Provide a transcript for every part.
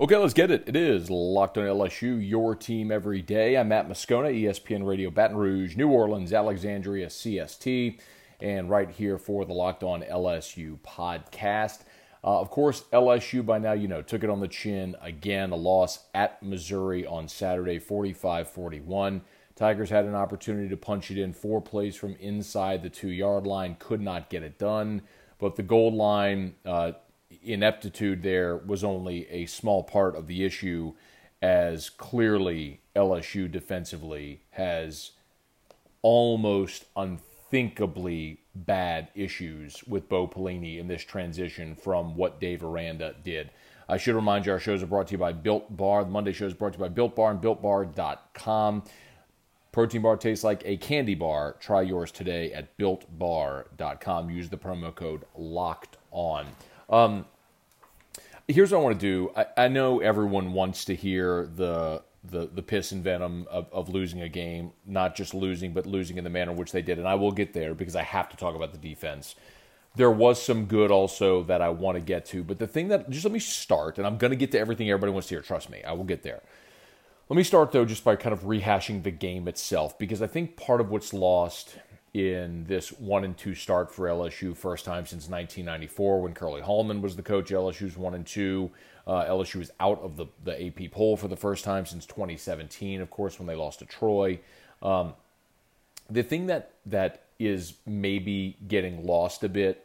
Okay, let's get it. It is Locked on LSU, your team every day. I'm Matt Moscona, ESPN Radio Baton Rouge, New Orleans, Alexandria, CST, and right here for the Locked on LSU podcast. Uh, of course, LSU by now, you know, took it on the chin again, a loss at Missouri on Saturday, 45 41. Tigers had an opportunity to punch it in four plays from inside the two yard line, could not get it done. But the goal line, uh, ineptitude there was only a small part of the issue, as clearly LSU defensively has almost unthinkably bad issues with Bo Pelini in this transition from what Dave Aranda did. I should remind you our shows are brought to you by Built Bar. The Monday show is brought to you by Built Bar and BuiltBar.com. Protein bar tastes like a candy bar. Try yours today at BuiltBar.com. Use the promo code LOCKED ON. Um, here's what I want to do. I, I, know everyone wants to hear the the the piss and venom of, of losing a game, not just losing, but losing in the manner in which they did. And I will get there because I have to talk about the defense. There was some good also that I want to get to, but the thing that just let me start, and I'm going to get to everything everybody wants to hear. Trust me, I will get there. Let me start though just by kind of rehashing the game itself because I think part of what's lost in this one and two start for LSU, first time since 1994 when Curley Hallman was the coach. LSU's one and two. Uh, LSU is out of the, the AP poll for the first time since 2017, of course, when they lost to Troy. Um, the thing that that is maybe getting lost a bit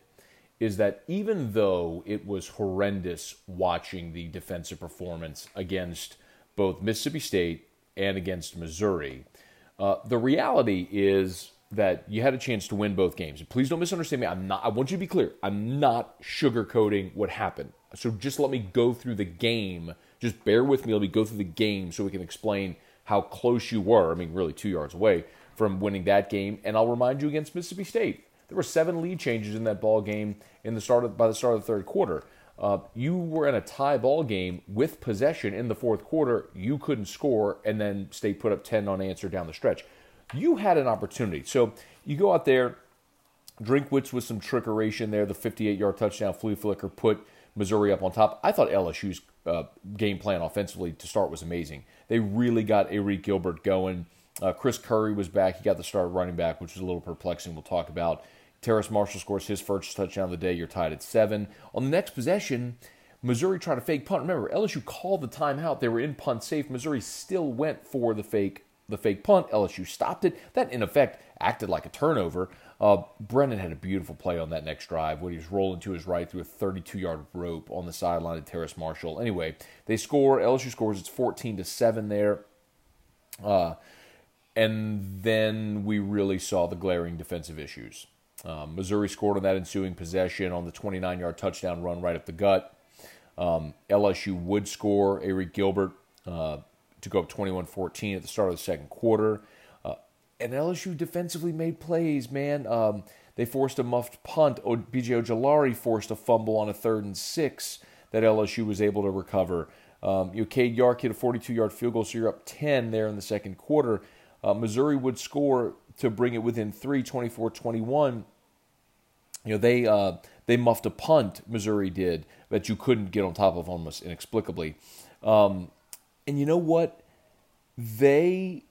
is that even though it was horrendous watching the defensive performance against both Mississippi State and against Missouri, uh, the reality is that you had a chance to win both games. Please don't misunderstand me. I'm not. I want you to be clear. I'm not sugarcoating what happened. So just let me go through the game. Just bear with me. Let me go through the game so we can explain how close you were. I mean, really two yards away from winning that game. And I'll remind you against Mississippi State, there were seven lead changes in that ball game in the start of, by the start of the third quarter. Uh, you were in a tie ball game with possession in the fourth quarter. You couldn't score, and then State put up 10 unanswered down the stretch you had an opportunity. So you go out there, drink Drinkwitz with some trickeration there, the 58 yard touchdown flea flicker put Missouri up on top. I thought LSU's uh, game plan offensively to start was amazing. They really got Arik Gilbert going. Uh, Chris Curry was back. He got the start running back, which was a little perplexing. We'll talk about. Terrace Marshall scores his first touchdown of the day. You're tied at seven. On the next possession, Missouri tried a fake punt. Remember, LSU called the timeout. They were in punt safe. Missouri still went for the fake the fake punt. LSU stopped it. That, in effect, acted like a turnover. Uh, Brennan had a beautiful play on that next drive when he was rolling to his right through a 32 yard rope on the sideline of Terrace Marshall. Anyway, they score. LSU scores. It's 14 to 7 there. Uh, and then we really saw the glaring defensive issues. Um, Missouri scored on that ensuing possession on the 29 yard touchdown run right up the gut. Um, LSU would score. Arik Gilbert uh, to go up 21 14 at the start of the second quarter. Uh, and LSU defensively made plays, man. Um, they forced a muffed punt. O- BJ forced a fumble on a third and six that LSU was able to recover. Um, you know, Cade York hit a 42 yard field goal, so you're up 10 there in the second quarter. Uh, Missouri would score to bring it within three, 24 21. You know, they, uh, they muffed a punt, Missouri did, that you couldn't get on top of almost inexplicably. Um, and you know what? They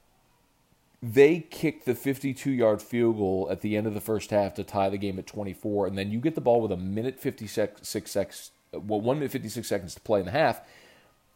they kicked the 52 yard field goal at the end of the first half to tie the game at 24, and then you get the ball with a minute 56 seconds, well, one minute 56 seconds to play in the half,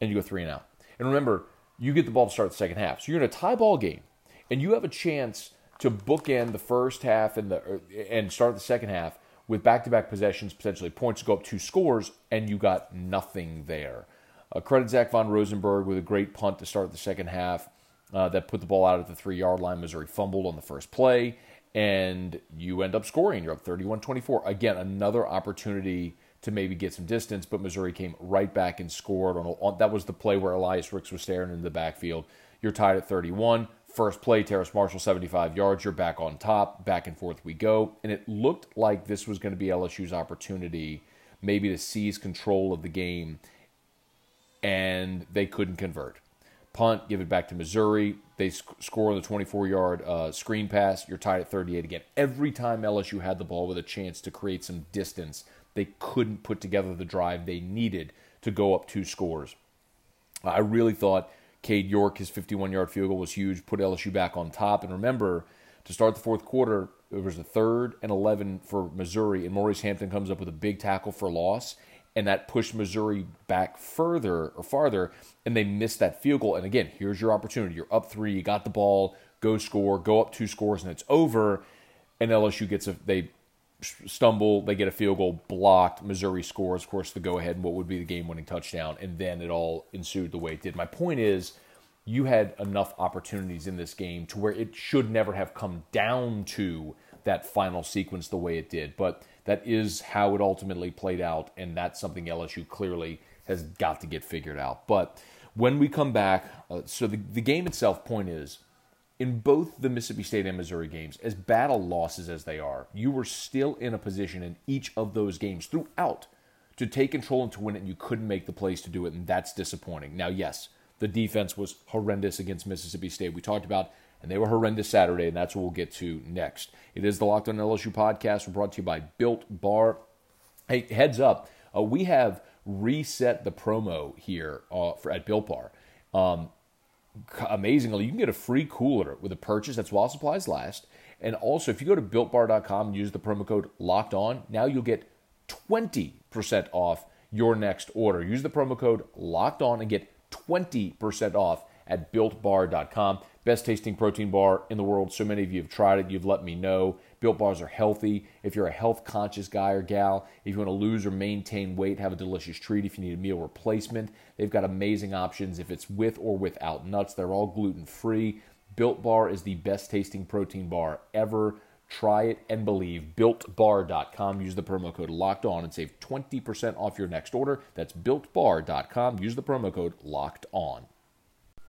and you go three and out. And remember, you get the ball to start the second half, so you're in a tie ball game, and you have a chance to bookend the first half and the uh, and start the second half with back to back possessions, potentially points to go up two scores, and you got nothing there. Uh, credit Zach Von Rosenberg with a great punt to start the second half uh, that put the ball out at the three yard line. Missouri fumbled on the first play, and you end up scoring. You're up 31 24. Again, another opportunity to maybe get some distance, but Missouri came right back and scored. On, on That was the play where Elias Ricks was staring into the backfield. You're tied at 31. First play, Terrace Marshall, 75 yards. You're back on top. Back and forth we go. And it looked like this was going to be LSU's opportunity, maybe to seize control of the game and they couldn't convert. Punt, give it back to Missouri. They sc- score on the 24 yard uh, screen pass. You're tied at 38 again. Every time LSU had the ball with a chance to create some distance, they couldn't put together the drive they needed to go up two scores. I really thought Cade York, his 51 yard field goal was huge, put LSU back on top. And remember, to start the fourth quarter, it was the third and 11 for Missouri, and Maurice Hampton comes up with a big tackle for loss, and that pushed Missouri back further or farther, and they missed that field goal. And again, here's your opportunity. You're up three, you got the ball, go score, go up two scores, and it's over. And LSU gets a they stumble, they get a field goal blocked. Missouri scores, of course, the go ahead and what would be the game winning touchdown, and then it all ensued the way it did. My point is you had enough opportunities in this game to where it should never have come down to that final sequence the way it did. But that is how it ultimately played out, and that's something LSU clearly has got to get figured out. But when we come back, uh, so the, the game itself, point is, in both the Mississippi State and Missouri games, as battle losses as they are, you were still in a position in each of those games throughout to take control and to win it, and you couldn't make the plays to do it, and that's disappointing. Now, yes, the defense was horrendous against Mississippi State. We talked about, and they were horrendous Saturday, and that's what we'll get to next. It is the Locked On LSU podcast. Brought to you by Built Bar. Hey, heads up, uh, we have reset the promo here uh, for at Built Bar. Um, amazingly, you can get a free cooler with a purchase. That's while supplies last. And also, if you go to builtbar.com and use the promo code locked on, now you'll get 20% off your next order. Use the promo code locked on and get 20% off at builtbar.com. Best tasting protein bar in the world. So many of you have tried it. You've let me know. Built bars are healthy. If you're a health conscious guy or gal, if you want to lose or maintain weight, have a delicious treat. If you need a meal replacement, they've got amazing options. If it's with or without nuts, they're all gluten free. Built Bar is the best tasting protein bar ever. Try it and believe. BuiltBar.com. Use the promo code Locked On and save 20% off your next order. That's BuiltBar.com. Use the promo code Locked On.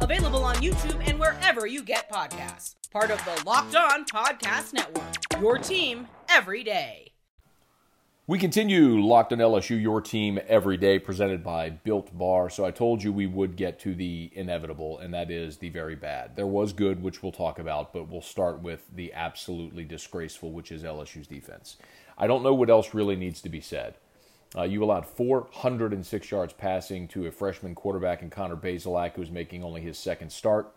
Available on YouTube and wherever you get podcasts. Part of the Locked On Podcast Network. Your team every day. We continue Locked on LSU, your team every day, presented by Built Bar. So I told you we would get to the inevitable, and that is the very bad. There was good, which we'll talk about, but we'll start with the absolutely disgraceful, which is LSU's defense. I don't know what else really needs to be said. Uh, you allowed 406 yards passing to a freshman quarterback in Connor Bazelak, who was making only his second start.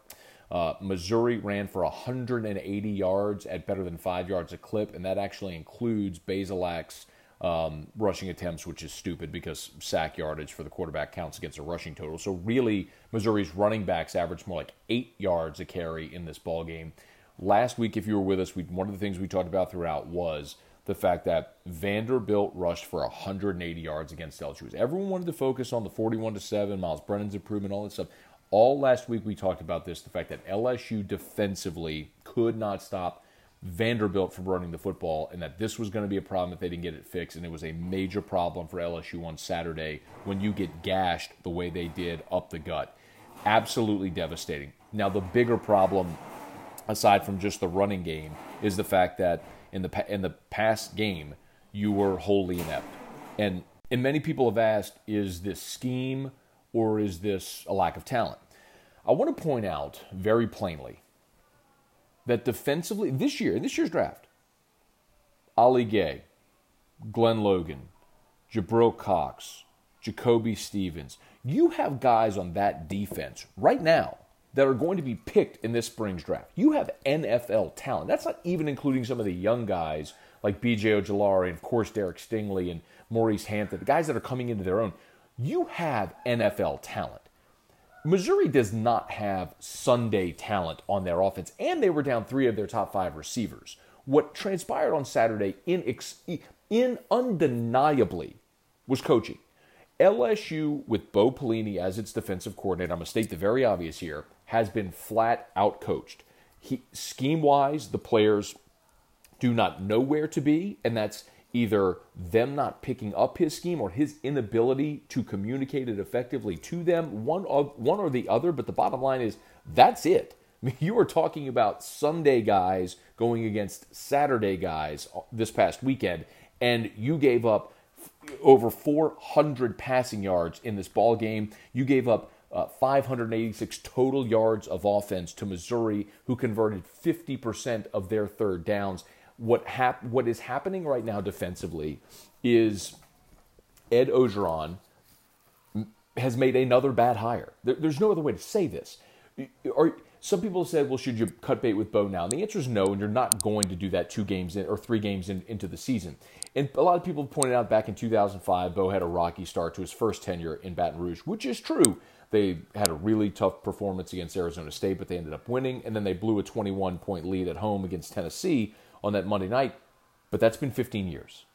Uh, Missouri ran for 180 yards at better than five yards a clip, and that actually includes Bazelak's um, rushing attempts, which is stupid because sack yardage for the quarterback counts against a rushing total. So really, Missouri's running backs averaged more like eight yards a carry in this ball game. Last week, if you were with us, we, one of the things we talked about throughout was the fact that Vanderbilt rushed for 180 yards against LSU. Everyone wanted to focus on the 41 to seven, Myles Brennan's improvement, all that stuff. All last week we talked about this: the fact that LSU defensively could not stop Vanderbilt from running the football, and that this was going to be a problem if they didn't get it fixed. And it was a major problem for LSU on Saturday when you get gashed the way they did up the gut. Absolutely devastating. Now, the bigger problem, aside from just the running game, is the fact that in the in the past game you were wholly inept. And and many people have asked, is this scheme or is this a lack of talent? I want to point out very plainly that defensively this year, in this year's draft, Ali Gaye, Glenn Logan, Jabril Cox, Jacoby Stevens, you have guys on that defense right now that are going to be picked in this spring's draft. You have NFL talent. That's not even including some of the young guys like BJ Ojulari and, of course, Derek Stingley and Maurice Hampton, the guys that are coming into their own. You have NFL talent. Missouri does not have Sunday talent on their offense, and they were down three of their top five receivers. What transpired on Saturday, in, in undeniably, was coaching. LSU, with Bo Pelini as its defensive coordinator, I'm going to state the very obvious here, has been flat out coached. Scheme wise, the players do not know where to be, and that's either them not picking up his scheme or his inability to communicate it effectively to them, one of one or the other. But the bottom line is that's it. I mean, you are talking about Sunday guys going against Saturday guys uh, this past weekend, and you gave up over 400 passing yards in this ball game. You gave up uh, 586 total yards of offense to Missouri, who converted 50% of their third downs. What hap- What is happening right now defensively is Ed Orgeron has made another bad hire. There, there's no other way to say this. Are, some people said, well, should you cut bait with Bo now? And the answer is no, and you're not going to do that two games in, or three games in, into the season. And a lot of people pointed out back in 2005, Bo had a rocky start to his first tenure in Baton Rouge, which is true. They had a really tough performance against Arizona State, but they ended up winning, and then they blew a 21 point lead at home against Tennessee on that Monday night. But that's been 15 years.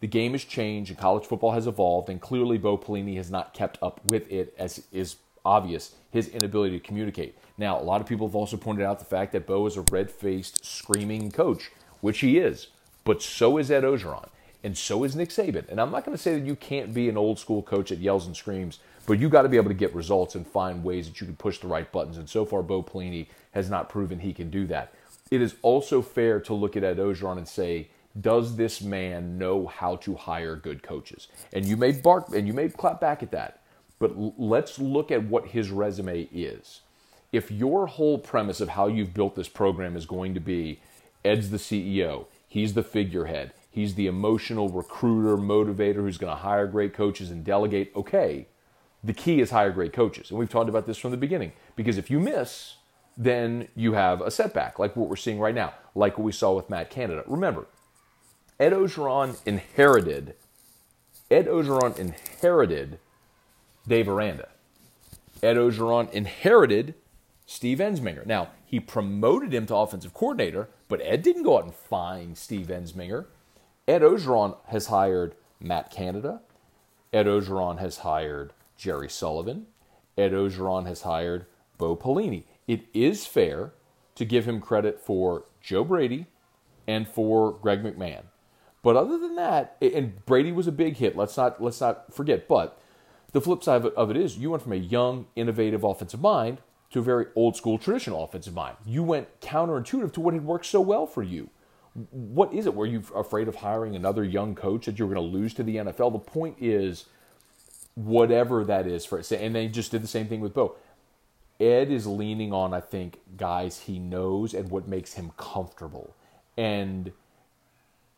The game has changed, and college football has evolved, and clearly Bo Pelini has not kept up with it, as is obvious his inability to communicate. Now, a lot of people have also pointed out the fact that Bo is a red faced, screaming coach, which he is, but so is Ed Orgeron, and so is Nick Saban. And I'm not going to say that you can't be an old school coach that yells and screams, but you got to be able to get results and find ways that you can push the right buttons. And so far, Bo Pelini has not proven he can do that. It is also fair to look at Ed Orgeron and say, does this man know how to hire good coaches? And you may bark and you may clap back at that. But l- let's look at what his resume is. If your whole premise of how you've built this program is going to be Ed's the CEO, he's the figurehead, he's the emotional recruiter, motivator who's going to hire great coaches and delegate, okay, the key is hire great coaches. And we've talked about this from the beginning. Because if you miss, then you have a setback, like what we're seeing right now, like what we saw with Matt Canada. Remember, Ed Orgeron inherited, Ed Orgeron inherited Dave Aranda. Ed Orgeron inherited Steve Ensminger. Now, he promoted him to offensive coordinator, but Ed didn't go out and find Steve Ensminger. Ed Orgeron has hired Matt Canada. Ed Orgeron has hired Jerry Sullivan. Ed Orgeron has hired Bo Pelini. It is fair to give him credit for Joe Brady and for Greg McMahon. But other than that, and Brady was a big hit. Let's not let's not forget. But the flip side of it is you went from a young, innovative offensive mind to a very old school traditional offensive mind. You went counterintuitive to what had worked so well for you. What is it? Were you afraid of hiring another young coach that you were going to lose to the NFL? The point is, whatever that is for it. And they just did the same thing with Bo. Ed is leaning on, I think, guys he knows and what makes him comfortable. And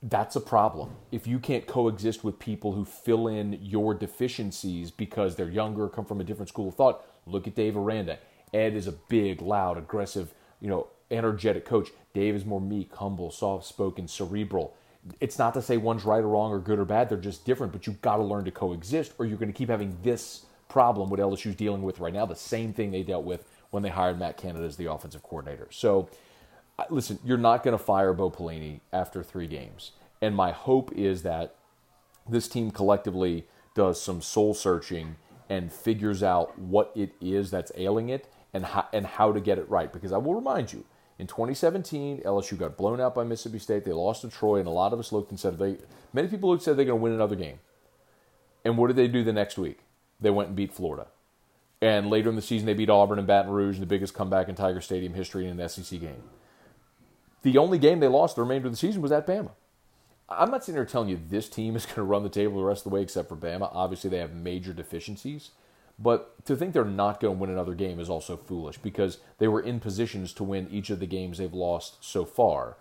that's a problem. If you can't coexist with people who fill in your deficiencies because they're younger, come from a different school of thought, look at Dave Aranda. Ed is a big, loud, aggressive, you know, energetic coach. Dave is more meek, humble, soft-spoken, cerebral. It's not to say one's right or wrong or good or bad. They're just different, but you've got to learn to coexist or you're going to keep having this problem what LSU's dealing with right now, the same thing they dealt with when they hired Matt Canada as the offensive coordinator. So listen, you're not going to fire Bo Pelini after three games. And my hope is that this team collectively does some soul searching and figures out what it is that's ailing it and how, and how to get it right. Because I will remind you, in 2017, LSU got blown out by Mississippi State. They lost to Troy, and a lot of us looked and said they. Many people looked and said they're going to win another game. And what did they do the next week? They went and beat Florida. And later in the season, they beat Auburn and Baton Rouge, in the biggest comeback in Tiger Stadium history in an SEC game. The only game they lost the remainder of the season was at Bama. I'm not sitting here telling you this team is going to run the table the rest of the way except for Bama. Obviously, they have major deficiencies. But to think they're not going to win another game is also foolish because they were in positions to win each of the games they've lost so far.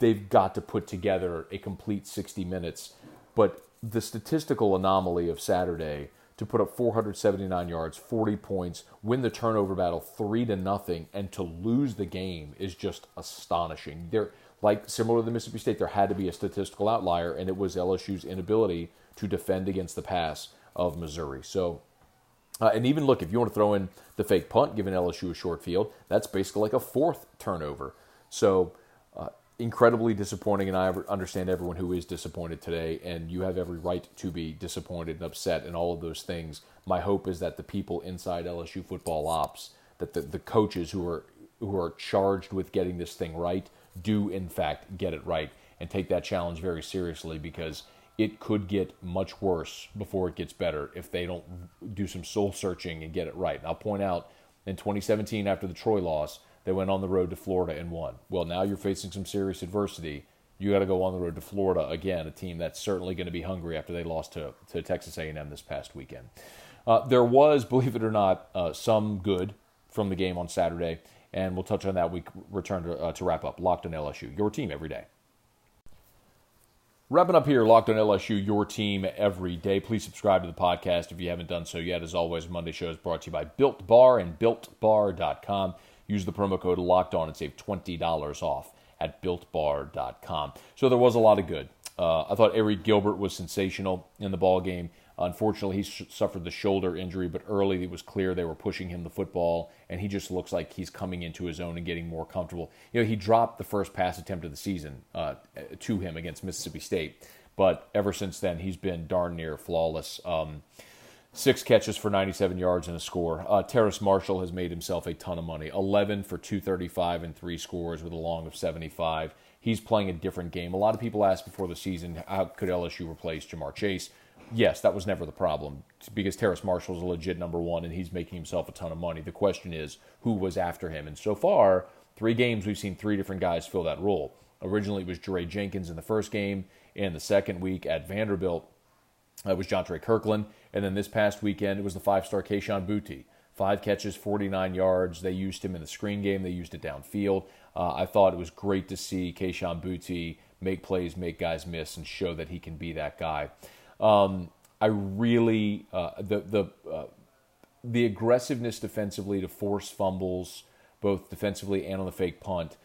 They've got to put together a complete 60 minutes. But the statistical anomaly of Saturday to put up 479 yards, 40 points, win the turnover battle 3 to nothing and to lose the game is just astonishing. They're like similar to the Mississippi State, there had to be a statistical outlier, and it was LSU's inability to defend against the pass of Missouri. So, uh, and even look, if you want to throw in the fake punt, giving LSU a short field, that's basically like a fourth turnover. So, incredibly disappointing, and I understand everyone who is disappointed today, and you have every right to be disappointed and upset and all of those things. My hope is that the people inside LSU football ops, that the, the coaches who are who are charged with getting this thing right, do in fact get it right and take that challenge very seriously because it could get much worse before it gets better if they don't do some soul searching and get it right. And I'll point out in 2017, after the Troy loss, they went on the road to Florida and won. Well, now you're facing some serious adversity. You got to go on the road to Florida again, a team that's certainly going to be hungry after they lost to, to Texas A&M this past weekend. Uh, there was, believe it or not, uh, some good from the game on Saturday, and we'll touch on that. We return to, uh, to wrap up. Locked on LSU, your team every day. Wrapping up here, Locked on LSU, your team every day. Please subscribe to the podcast if you haven't done so yet. As always, Monday show is brought to you by Built Bar and BuiltBar.com. Use the promo code Locked On and save twenty dollars off at BuiltBar.com. So there was a lot of good. Uh, I thought Arik Gilbert was sensational in the ball game. Unfortunately, he sh- suffered the shoulder injury, but early it was clear they were pushing him the football, and he just looks like he's coming into his own and getting more comfortable. You know, he dropped the first pass attempt of the season uh, to him against Mississippi State, but ever since then he's been darn near flawless. Um, six catches for 97 yards and a score. Uh, Terrace Marshall has made himself a ton of money. 11 for 235 and three scores with a long of 75. He's playing a different game. A lot of people asked before the season, how could LSU replace Ja'Marr Chase? yes, that was never the problem because Terrace Marshall is a legit number one and he's making himself a ton of money. The question is who was after him. And so far, three games, we've seen three different guys fill that role. Originally, it was Jaray Jenkins in the first game. In the second week at Vanderbilt, it was Jontre Kirklin. And then this past weekend, it was the five star Kayshon Boutte. Five catches, 49 yards. They used him in the screen game, they used it downfield. Uh, I thought it was great to see Kayshon Boutte make plays, make guys miss, and show that he can be that guy. Um, I really uh, the the uh, the aggressiveness defensively to force fumbles, both defensively and on the fake punt,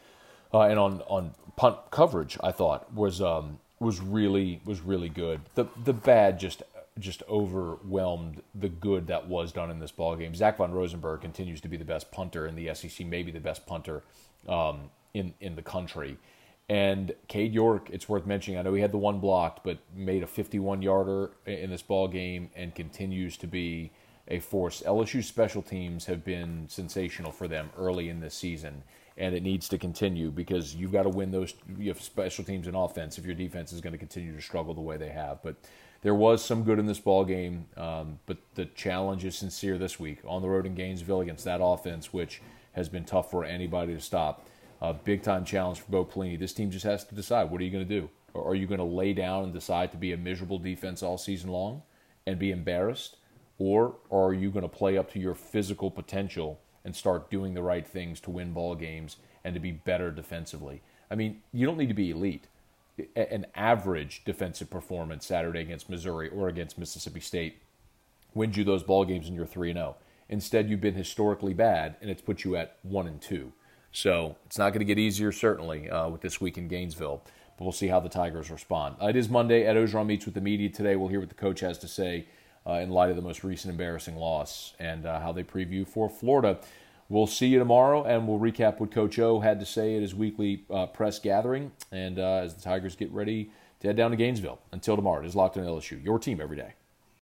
uh, and on on punt coverage. I thought was um, was really was really good. The the bad just just overwhelmed the good that was done in this ball game. Zach von Rosenberg continues to be the best punter in the SEC, maybe the best punter um, in in the country. And Cade York, it's worth mentioning. I know he had the one blocked, but made a 51 yarder in this ball game and continues to be a force. LSU special teams have been sensational for them early in this season, and it needs to continue because you've got to win those. You have special teams and offense if your defense is going to continue to struggle the way they have. But there was some good in this ball game, um, but the challenge is sincere this week on the road in Gainesville against that offense, which has been tough for anybody to stop a big time challenge for Bo Pelini. This team just has to decide what are you going to do? Or are you going to lay down and decide to be a miserable defense all season long and be embarrassed? Or, or are you going to play up to your physical potential and start doing the right things to win ball games and to be better defensively? I mean, you don't need to be elite. An average defensive performance Saturday against Missouri or against Mississippi State wins you those ball games and you're 3 0. Instead, you've been historically bad and it's put you at 1 and 2. So it's not going to get easier, certainly, uh, with this week in Gainesville. But we'll see how the Tigers respond. Uh, it is Monday. Ed Orgeron meets with the media today. We'll hear what the coach has to say uh, in light of the most recent embarrassing loss and uh, how they preview for Florida. We'll see you tomorrow, and we'll recap what Coach O had to say at his weekly uh, press gathering. And uh, as the Tigers get ready to head down to Gainesville. Until tomorrow, it is Locked on LSU, your team every day.